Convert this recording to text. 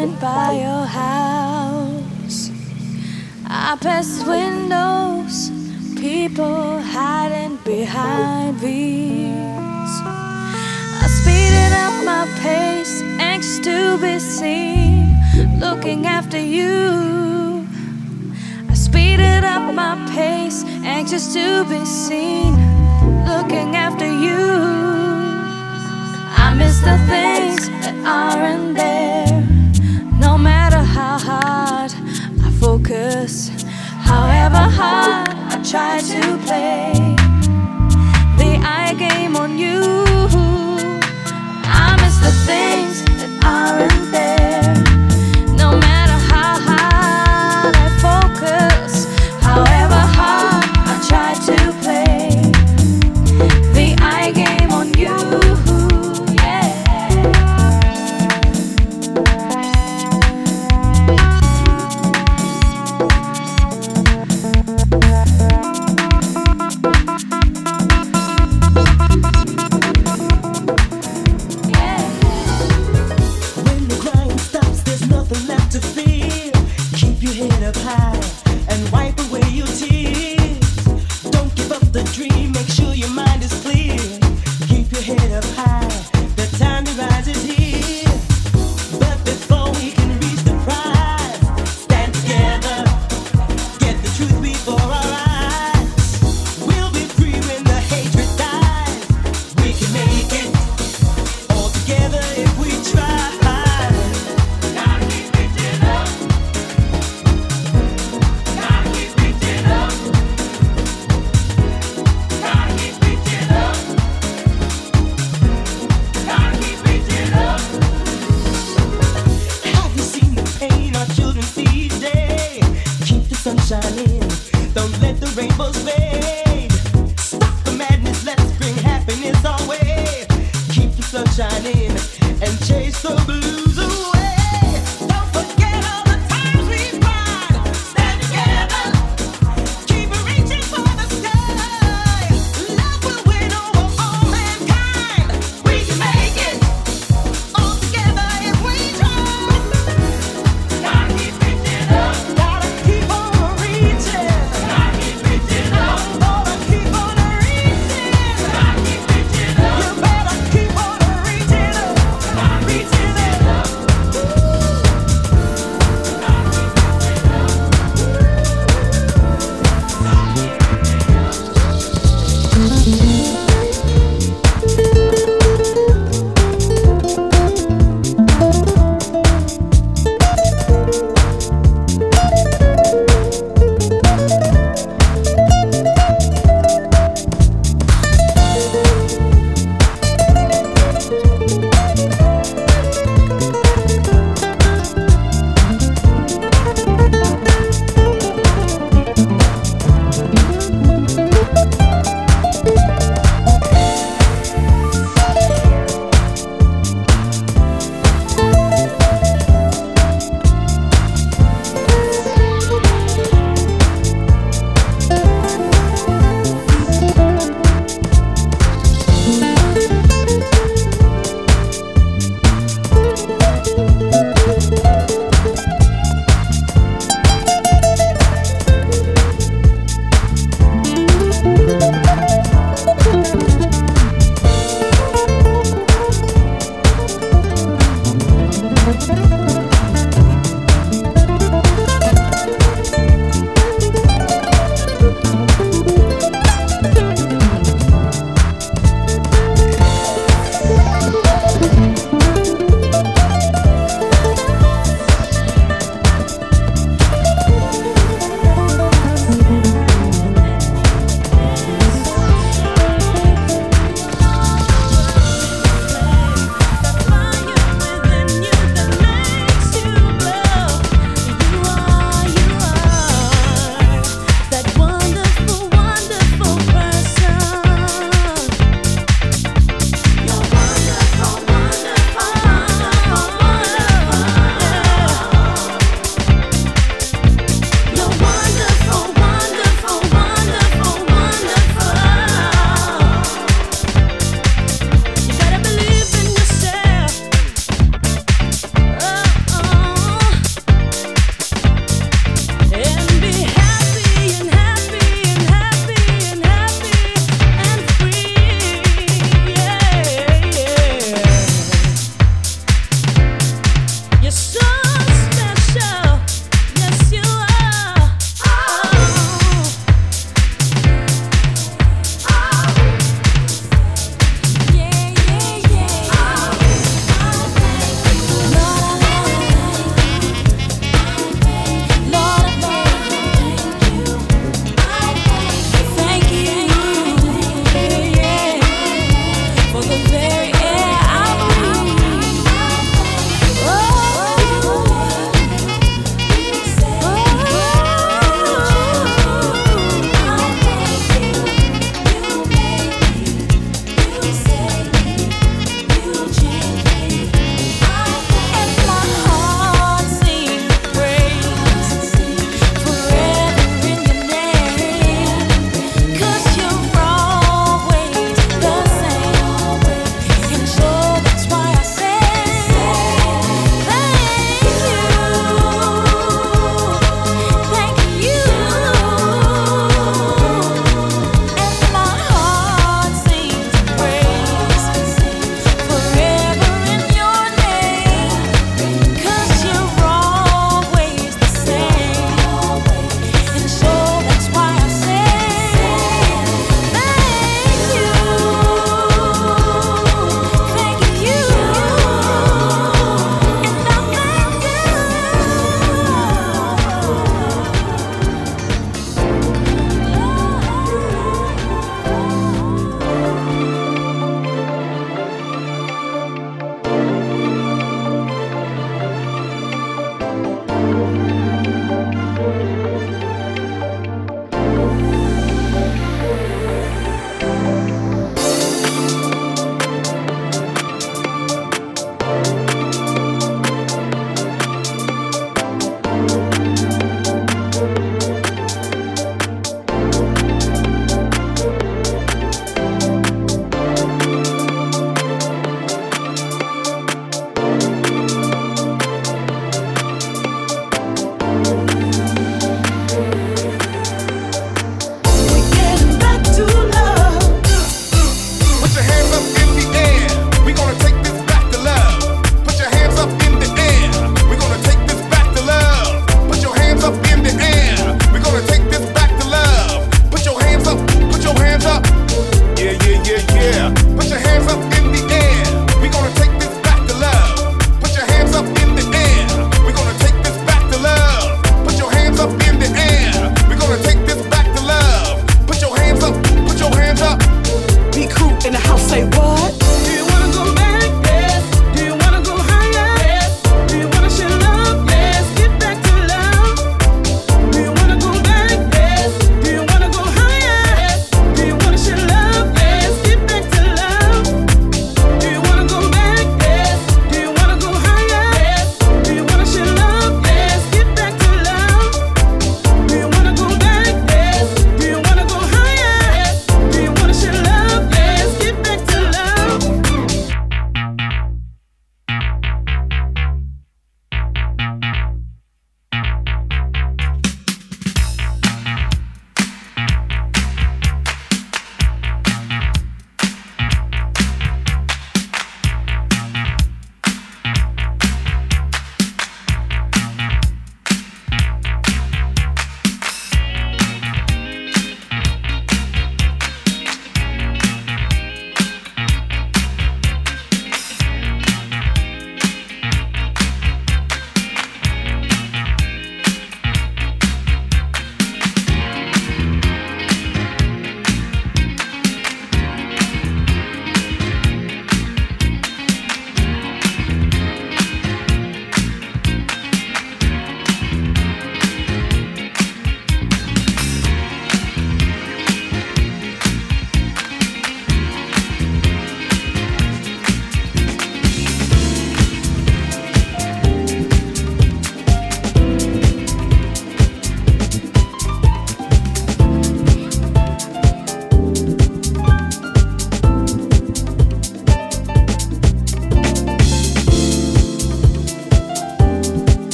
went by your house. I passed windows, people hiding behind these. I speeded up my pace, anxious to be seen, looking after you. I speeded up my pace, anxious to be seen, looking after you. I miss the things that aren't there. Hard I focus, however hard I try to play the eye game on you.